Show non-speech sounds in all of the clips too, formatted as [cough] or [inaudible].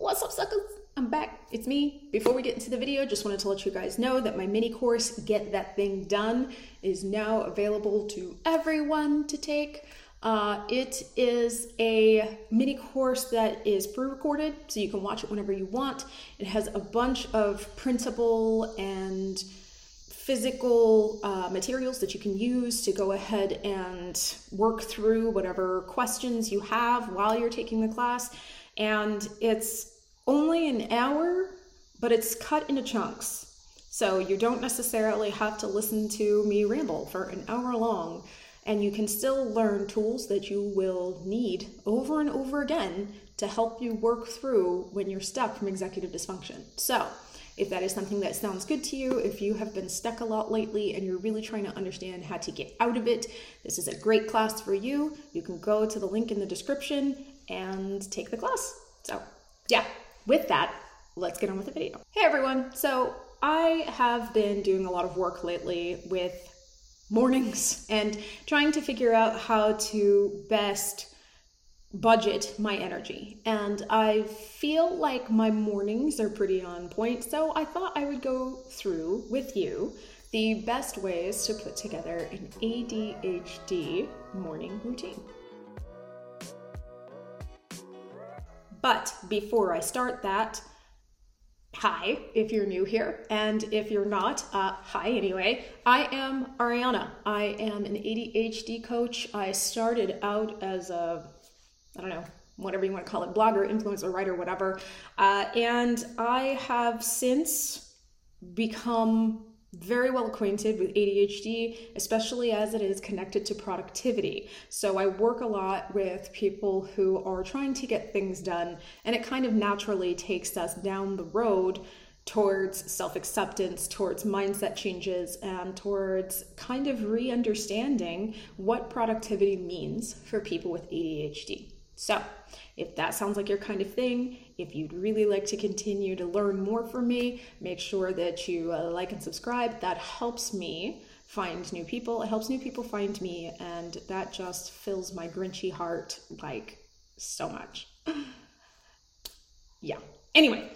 What's up, suckers? I'm back. It's me. Before we get into the video, just wanted to let you guys know that my mini course, Get That Thing Done, is now available to everyone to take. Uh, it is a mini course that is pre recorded, so you can watch it whenever you want. It has a bunch of printable and physical uh, materials that you can use to go ahead and work through whatever questions you have while you're taking the class. And it's only an hour, but it's cut into chunks. So you don't necessarily have to listen to me ramble for an hour long and you can still learn tools that you will need over and over again to help you work through when you're stuck from executive dysfunction. So, if that is something that sounds good to you, if you have been stuck a lot lately and you're really trying to understand how to get out of it, this is a great class for you. You can go to the link in the description and take the class. So, yeah, with that, let's get on with the video. Hey everyone. So, I have been doing a lot of work lately with mornings [laughs] and trying to figure out how to best budget my energy. And I feel like my mornings are pretty on point, so I thought I would go through with you the best ways to put together an ADHD morning routine. But before I start that, hi if you're new here. And if you're not uh, hi anyway. I am Arianna. I am an adhd coach. I started out as a i don't know whatever you want to call it blogger influencer writer whatever. Uh, and i have since become very well acquainted with ADHD, especially as it is connected to productivity. So I work a lot with people who are trying to get things done, and it kind of naturally takes us down the road towards self acceptance, towards mindset changes, and towards kind of re understanding what productivity means for people with ADHD. So, if that sounds like your kind of thing, if you'd really like to continue to learn more from me, make sure that you uh, like and subscribe. That helps me find new people. It helps new people find me, and that just fills my grinchy heart like so much. yeah. Anyway,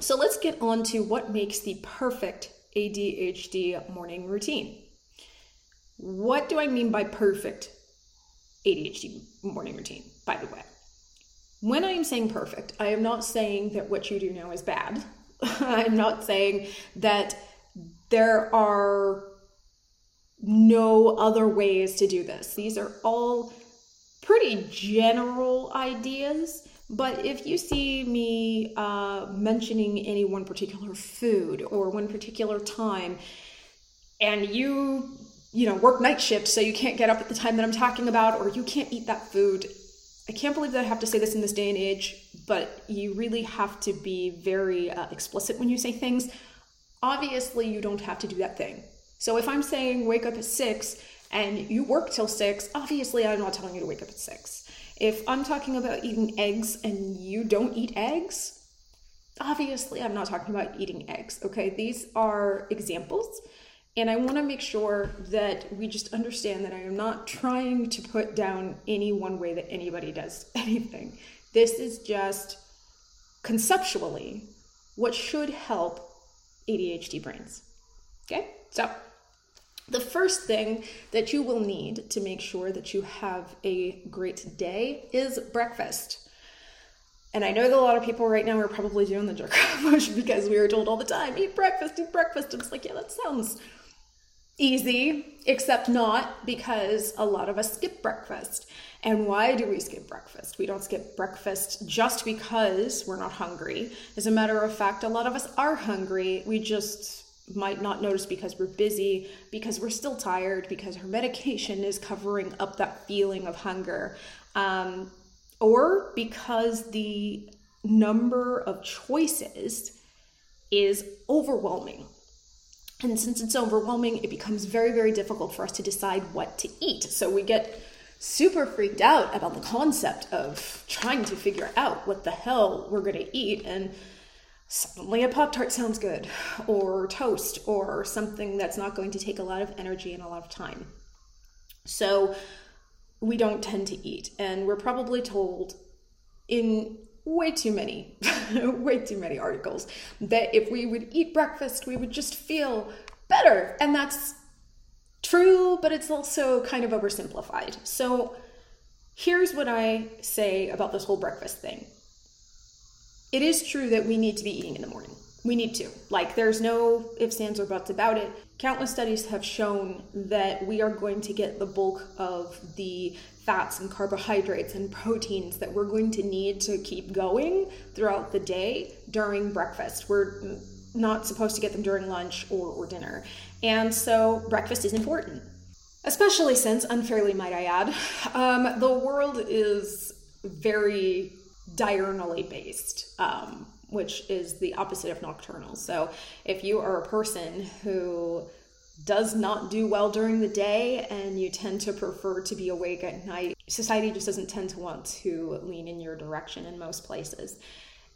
so let's get on to what makes the perfect ADHD morning routine. What do I mean by perfect ADHD morning routine? By the way. When I am saying perfect, I am not saying that what you do now is bad. [laughs] I'm not saying that there are no other ways to do this. These are all pretty general ideas, but if you see me uh, mentioning any one particular food or one particular time, and you you know work night shift so you can't get up at the time that i'm talking about or you can't eat that food I can't believe that I have to say this in this day and age, but you really have to be very uh, explicit when you say things. Obviously, you don't have to do that thing. So if I'm saying wake up at six and you work till six, obviously I'm not telling you to wake up at six. If I'm talking about eating eggs and you don't eat eggs, obviously I'm not talking about eating eggs. Okay, these are examples. And I want to make sure that we just understand that I am not trying to put down any one way that anybody does [laughs] anything. This is just conceptually what should help ADHD brains. Okay? So, the first thing that you will need to make sure that you have a great day is breakfast. And I know that a lot of people right now are probably doing the jerk motion [laughs] because we were told all the time, eat breakfast, eat breakfast. And it's like, yeah, that sounds easy, except not because a lot of us skip breakfast. And why do we skip breakfast? We don't skip breakfast just because we're not hungry. As a matter of fact, a lot of us are hungry. We just might not notice because we're busy, because we're still tired, because our medication is covering up that feeling of hunger, um, or because the number of choices is overwhelming. And since it's overwhelming, it becomes very, very difficult for us to decide what to eat. So we get super freaked out about the concept of trying to figure out what the hell we're going to eat. And suddenly a Pop Tart sounds good, or toast, or something that's not going to take a lot of energy and a lot of time. So we don't tend to eat. And we're probably told in way too many, [laughs] way too many articles that if we would eat breakfast, we would just feel better. And that's true, but it's also kind of oversimplified. So here's what I say about this whole breakfast thing it is true that we need to be eating in the morning. We need to. Like, there's no ifs, ands, or buts about it. Countless studies have shown that we are going to get the bulk of the fats and carbohydrates and proteins that we're going to need to keep going throughout the day during breakfast. We're not supposed to get them during lunch or, or dinner. And so, breakfast is important. Especially since, unfairly might I add, [laughs] um, the world is very diurnally based. Um, which is the opposite of nocturnal. So if you are a person who does not do well during the day and you tend to prefer to be awake at night, society just doesn't tend to want to lean in your direction in most places.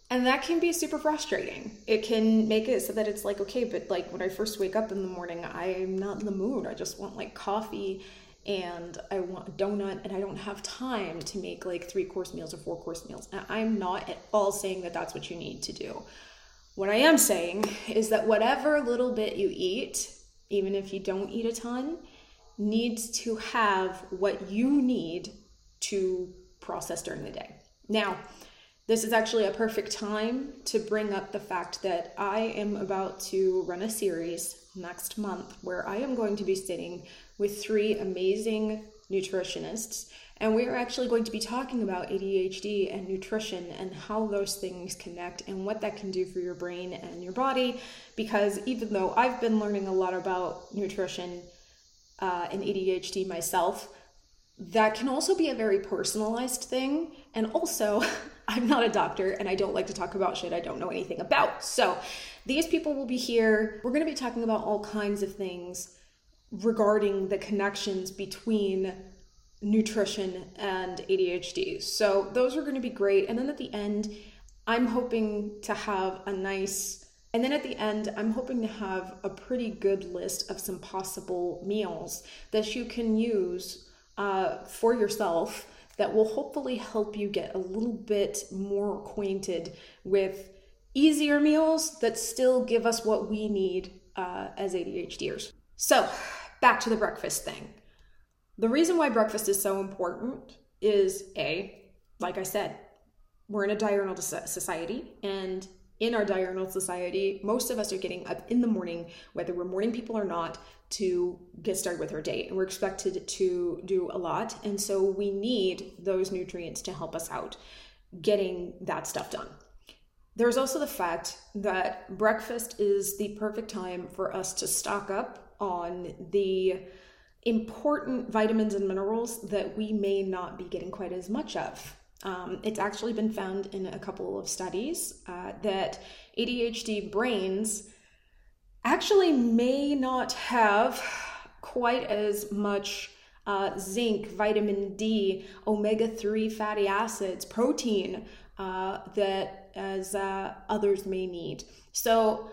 And that can be super frustrating. It can make it so that it's like, okay, but like when I first wake up in the morning, I'm not in the mood. I just want like coffee and I want a donut and I don't have time to make like three course meals or four course meals. And I'm not at all saying that that's what you need to do. What I am saying is that whatever little bit you eat, even if you don't eat a ton, needs to have what you need to process during the day. Now, this is actually a perfect time to bring up the fact that I am about to run a series next month where I am going to be sitting with three amazing nutritionists. And we are actually going to be talking about ADHD and nutrition and how those things connect and what that can do for your brain and your body. Because even though I've been learning a lot about nutrition uh, and ADHD myself, that can also be a very personalized thing. And also, [laughs] I'm not a doctor and I don't like to talk about shit I don't know anything about. So, these people will be here. We're going to be talking about all kinds of things regarding the connections between nutrition and ADHD. So those are going to be great. And then at the end, I'm hoping to have a nice and then at the end, I'm hoping to have a pretty good list of some possible meals that you can use uh, for yourself that will hopefully help you get a little bit more acquainted with easier meals that still give us what we need uh, as ADHDers. So, back to the breakfast thing. The reason why breakfast is so important is A, like I said, we're in a diurnal society, and in our diurnal society, most of us are getting up in the morning, whether we're morning people or not, to get started with our day. And we're expected to do a lot. And so we need those nutrients to help us out getting that stuff done. There's also the fact that breakfast is the perfect time for us to stock up on the important vitamins and minerals that we may not be getting quite as much of. Um, it's actually been found in a couple of studies uh, that ADHD brains actually may not have quite as much uh, zinc, vitamin D, omega 3 fatty acids, protein uh, that as uh, others may need. So,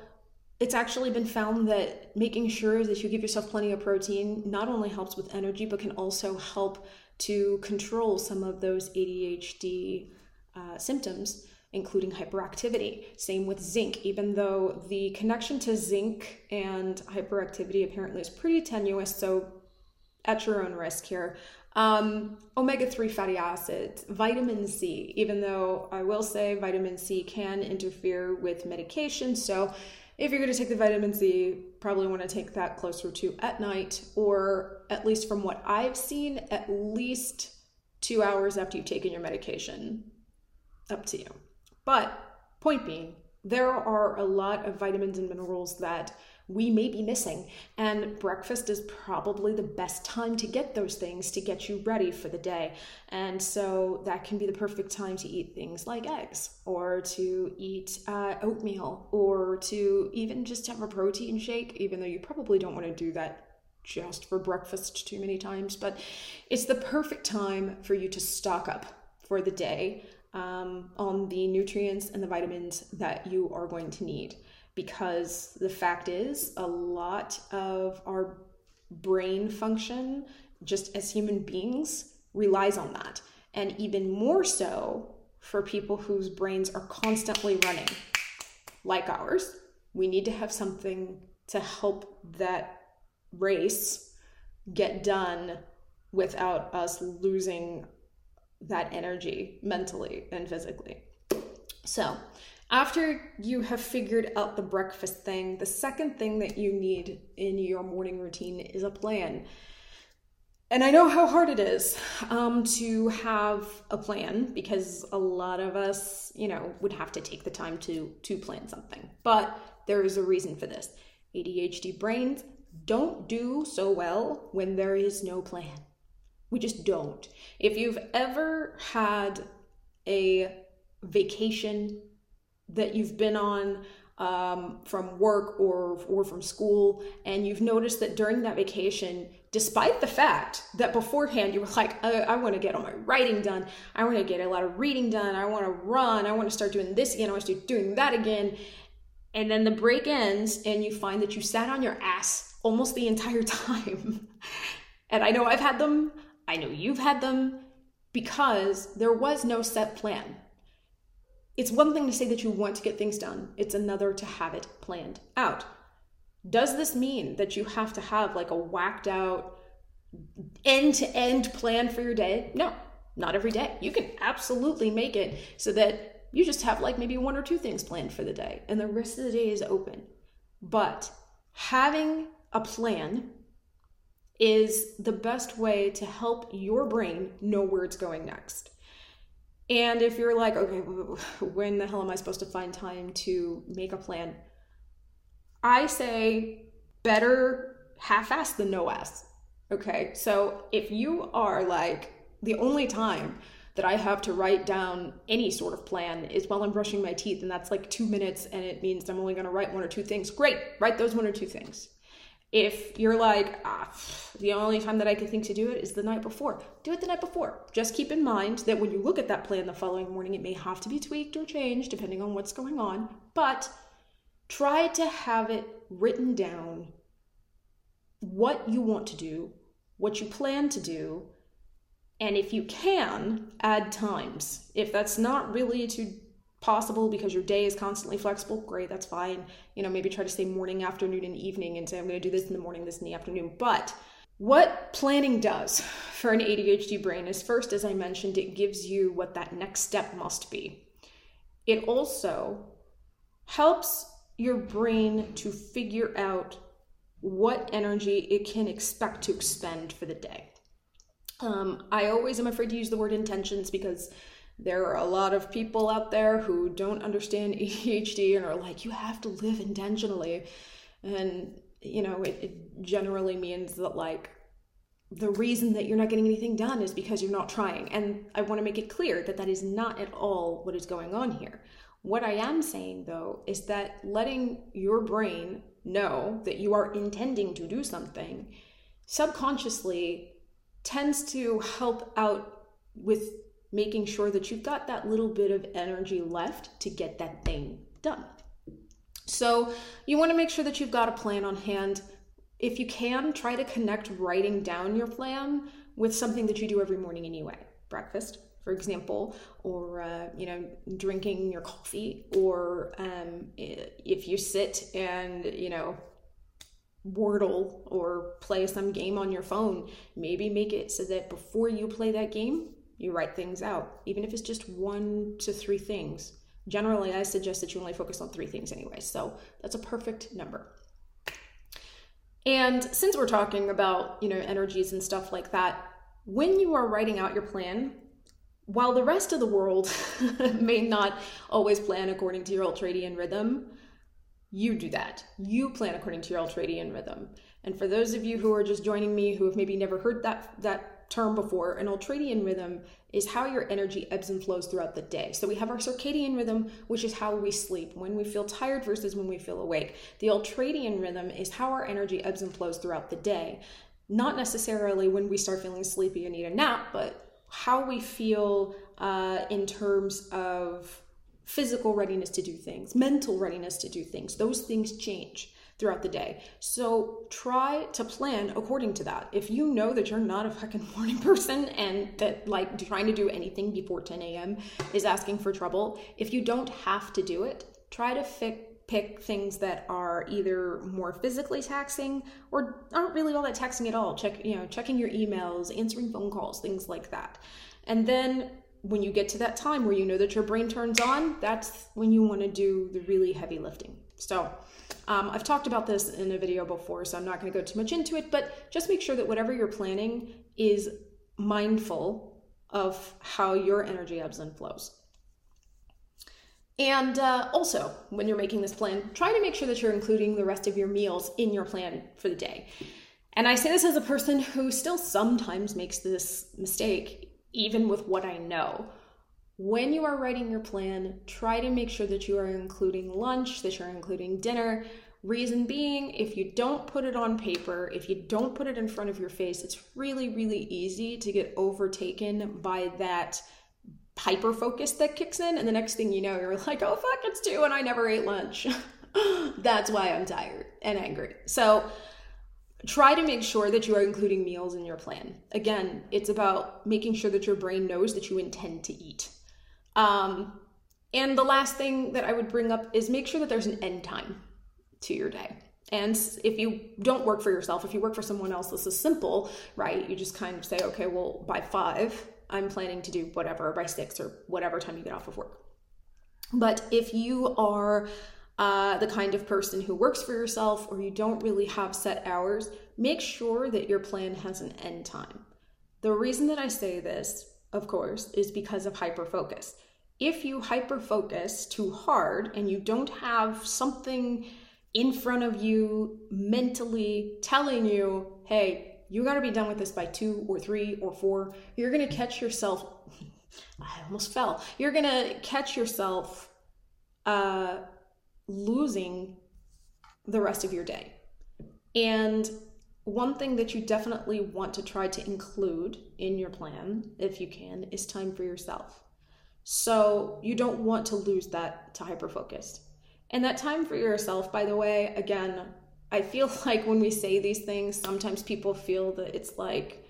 it's actually been found that making sure that you give yourself plenty of protein not only helps with energy, but can also help to control some of those ADHD uh, symptoms, including hyperactivity. Same with zinc, even though the connection to zinc and hyperactivity apparently is pretty tenuous, so at your own risk here. Um, omega 3 fatty acids, vitamin C, even though I will say vitamin C can interfere with medication. So if you're going to take the vitamin C, probably want to take that closer to at night, or at least from what I've seen, at least two hours after you've taken your medication. Up to you. But point being, there are a lot of vitamins and minerals that we may be missing. And breakfast is probably the best time to get those things to get you ready for the day. And so that can be the perfect time to eat things like eggs or to eat uh, oatmeal or to even just have a protein shake, even though you probably don't want to do that just for breakfast too many times. But it's the perfect time for you to stock up for the day um, on the nutrients and the vitamins that you are going to need because the fact is, a lot of our brain function, just as human beings, relies on that. And even more so for people whose brains are constantly running, like ours. We need to have something to help that race get done without us losing that energy mentally and physically. So, after you have figured out the breakfast thing, the second thing that you need in your morning routine is a plan. And I know how hard it is um, to have a plan because a lot of us, you know, would have to take the time to to plan something. But there is a reason for this. ADHD brains don't do so well when there is no plan. We just don't. If you've ever had a vacation that you've been on um, from work or or from school, and you've noticed that during that vacation, despite the fact that beforehand you were like, I, I want to get all my writing done, I want to get a lot of reading done, I want to run, I want to start doing this again, I want to start doing that again, and then the break ends, and you find that you sat on your ass almost the entire [laughs] time. and I know I've had them. I know you've had them because there was no set plan. It's one thing to say that you want to get things done, it's another to have it planned out. Does this mean that you have to have like a whacked out end to end plan for your day? No, not every day. You can absolutely make it so that you just have like maybe one or two things planned for the day and the rest of the day is open. But having a plan is the best way to help your brain know where it's going next. And if you're like, okay, when the hell am I supposed to find time to make a plan? I say better half ass than no ass. Okay, so if you are like, the only time that I have to write down any sort of plan is while I'm brushing my teeth, and that's like two minutes, and it means I'm only gonna write one or two things. Great, write those one or two things. If you're like, ah, the only time that I can think to do it is the night before, do it the night before. Just keep in mind that when you look at that plan the following morning, it may have to be tweaked or changed depending on what's going on, but try to have it written down what you want to do, what you plan to do, and if you can, add times. If that's not really too possible because your day is constantly flexible, great, that's fine. You know, maybe try to say morning, afternoon, and evening and say, I'm going to do this in the morning, this in the afternoon. But what planning does [laughs] for an ADHD brain is first, as I mentioned, it gives you what that next step must be. It also helps your brain to figure out what energy it can expect to expend for the day. Um, I always am afraid to use the word intentions because there are a lot of people out there who don't understand [laughs] ADHD and are like, you have to live intentionally. And, you know, it, it generally means that, like, the reason that you're not getting anything done is because you're not trying. And I want to make it clear that that is not at all what is going on here. What I am saying, though, is that letting your brain know that you are intending to do something subconsciously tends to help out with making sure that you've got that little bit of energy left to get that thing done. So, you want to make sure that you've got a plan on hand. If you can, try to connect writing down your plan with something that you do every morning anyway. Breakfast, for example, or uh, you know, drinking your coffee, or um, if you sit and you know Wordle or play some game on your phone, maybe make it so that before you play that game, you write things out, even if it's just one to three things. Generally, I suggest that you only focus on three things anyway, so that's a perfect number. And since we're talking about, you know, energies and stuff like that, when you are writing out your plan, while the rest of the world [laughs] may not always plan according to your ultradian rhythm, you do that. You plan according to your ultradian rhythm. And for those of you who are just joining me who have maybe never heard that that term before, an ultradian rhythm is how your energy ebbs and flows throughout the day. So we have our circadian rhythm, which is how we sleep, when we feel tired versus when we feel awake. The ultradian rhythm is how our energy ebbs and flows throughout the day. Not necessarily when we start feeling sleepy and need a nap, but how we feel uh, in terms of physical readiness to do things, mental readiness to do things. Those things change. Throughout the day. So try to plan according to that. If you know that you're not a fucking [laughs] morning person and that like trying to do anything before 10 a.m. is asking for trouble, if you don't have to do it, try to pick things that are either more physically taxing or aren't really all that taxing at all. Check, you know, checking your emails, answering phone calls, things like that. And then when you get to that time where you know that your brain turns on, that's when you want to do the really heavy lifting. So, um, I've talked about this in a video before, so I'm not going to go too much into it, but just make sure that whatever you're planning is mindful of how your energy ebbs and flows. And uh, also, when you're making this plan, try to make sure that you're including the rest of your meals in your plan for the day. And I say this as a person who still sometimes makes this mistake, even with what I know. When you are writing your plan, try to make sure that you are including lunch, that you're including dinner. Reason being, if you don't put it on paper, if you don't put it in front of your face, it's really, really easy to get overtaken by that hyper focus that kicks in. And the next thing you know, you're [laughs] like, oh, fuck, it's two and I never ate lunch. [laughs] That's why I'm tired and angry. So, try to make sure that you are including meals in your plan. Again, it's about making sure that your brain knows that you intend to eat. Um, and the last thing that I would bring up is make sure that there's an end time to your day. And if you don't work for yourself, if you work for someone else, this is simple, right? You just kind of say, okay, well, by five, I'm planning to do whatever by six or whatever time you get off of work. But if you are uh, the kind of person who works for yourself or you don't really have set hours, make sure that your plan has an end time. The reason that I say this of course, is because of hyperfocus. If you hyperfocus too hard and you don't have something in front of you mentally telling you, hey, you got to be done with this by two or three or four, you're going to catch yourself. [laughs] I almost fell. You're going to catch yourself uh, losing the rest of your day. And one thing that you definitely want to try to include in your plan, if you can, is time for yourself. So you don't want to lose that to hyperfocused. And that time for yourself, by the way, again, I feel [laughs] like when we say these things, sometimes people feel that it's like,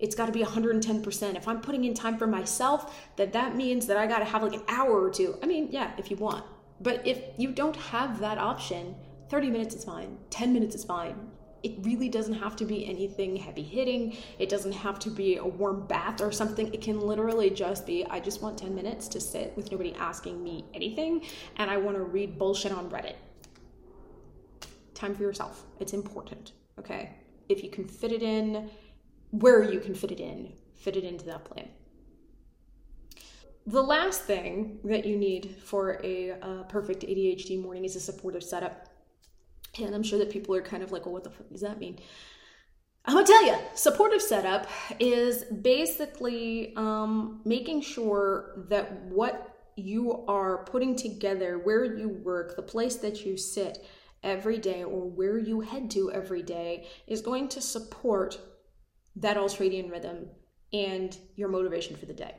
it's got to be 110%. If I'm putting in time for myself, that that means that I got to have like an hour or two. I mean, yeah, if you want. But if you don't have that option, 30 minutes is fine. 10 minutes is fine it really doesn't have to be anything heavy hitting. It doesn't have to be a warm bath or something. It can literally just be I just want 10 minutes to sit with nobody asking me anything and I want to read bullshit on Reddit. Time for yourself. It's important, okay? If you can fit it in where you can fit it in, fit it into that plan. The last thing that you need for a uh, perfect ADHD morning is a supportive setup. And I'm sure that people are kind of like, well, what the fuck does that mean? I'm gonna tell you, supportive setup is basically um, making sure that what you are putting together, where you work, the place that you sit every day, or where you head to every day, is going to support that ultradian rhythm and your motivation for the day.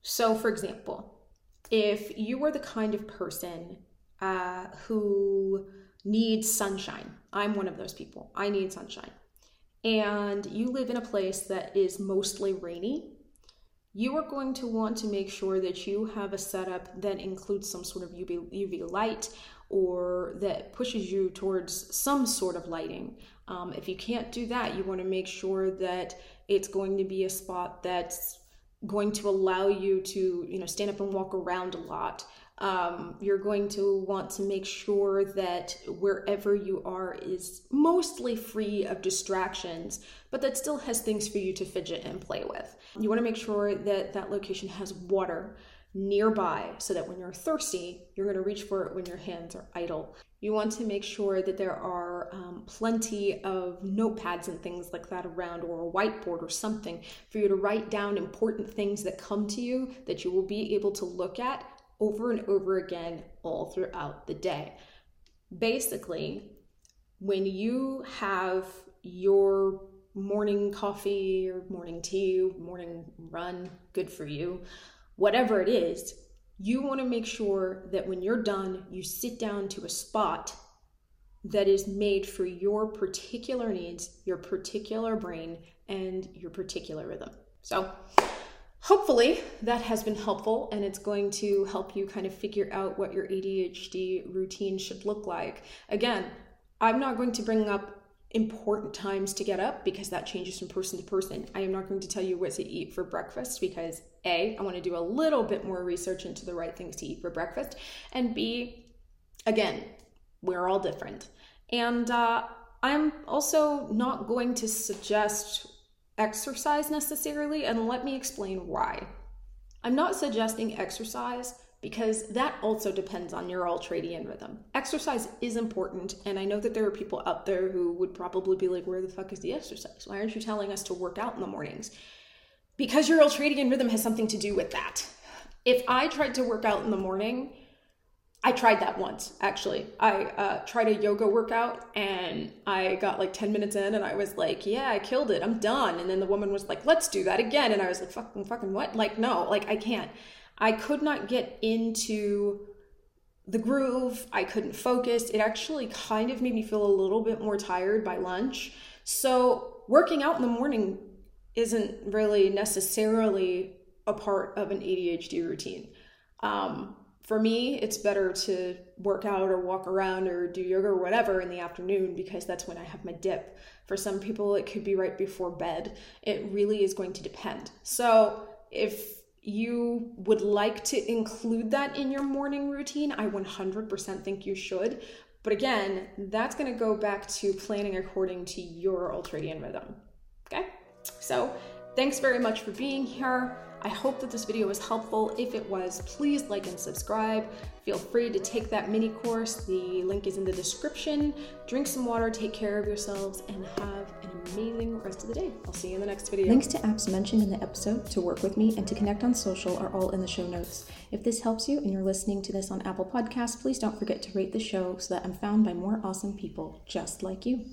So, for example, if you are the kind of person uh, who needs sunshine. I'm one of those people. I need sunshine. And you live in a place that is mostly rainy. You are going to want to make sure that you have a setup that includes some sort of UV, UV light or that pushes you towards some sort of lighting. Um, if you can't do that, you want to make sure that it's going to be a spot that's going to allow you to, you know, stand up and walk around a lot um, you're going to want to make sure that wherever you are is mostly free of distractions, but that still has things for you to fidget and play with. You want to make sure that that location has water nearby so that when you're thirsty, you're going to reach for it when your hands are idle. You want to make sure that there are um, plenty of notepads and things like that around, or a whiteboard or something for you to write down important things that come to you that you will be able to look at over and over again all throughout the day. Basically, when you have your morning coffee or morning tea, morning run, good for you, whatever it is, you want to make sure that when you're done, you sit down to a spot that is made for your particular needs, your particular brain, and your particular rhythm. So, hopefully, that has been helpful and it's going to help you kind of figure out what your ADHD routine should look like. Again, I'm not going to bring up important times to get up because that changes from person to person. I am not going to tell you what to eat for breakfast because A, I want to do a little bit more research into the right things to eat for breakfast, and B, again, we're all different. And uh, I'm also not going to suggest exercise necessarily, and let me explain why. I'm not suggesting exercise because that also depends on your ultradian rhythm. Exercise is important, and I know that there are people out there who would probably be like, Where the fuck is the exercise? Why aren't you telling us to work out in the mornings? Because your ultradian rhythm has something to do with that. If I tried to work out in the morning, I tried that once actually. I uh, tried a yoga workout and I got like 10 minutes in and I was like, yeah, I killed it. I'm done. And then the woman was like, let's do that again. And I was like, fucking, fucking what? Like, no, like I can't. I could not get into the groove. I couldn't focus. It actually kind of made me feel a little bit more tired by lunch. So, working out in the morning isn't really necessarily a part of an ADHD routine. Um, for me, it's better to work out or walk around or do yoga or whatever in the afternoon because that's when I have my dip. For some people, it could be right before bed. It really is going to depend. So, if you would like to include that in your morning routine, I 100% think you should. But again, that's going to go back to planning according to your ultradian rhythm. Okay? So, thanks very much for being here. I hope that this video was helpful. If it was, please like and subscribe. Feel free to take that mini course. The link is in the description. Drink some water, take care of yourselves, and have an amazing rest of the day. I'll see you in the next video. Links to apps mentioned in the episode, to work with me, and to connect on social are all in the show notes. If this helps you and you're listening to this on Apple Podcasts, please don't forget to rate the show so that I'm found by more awesome people just like you.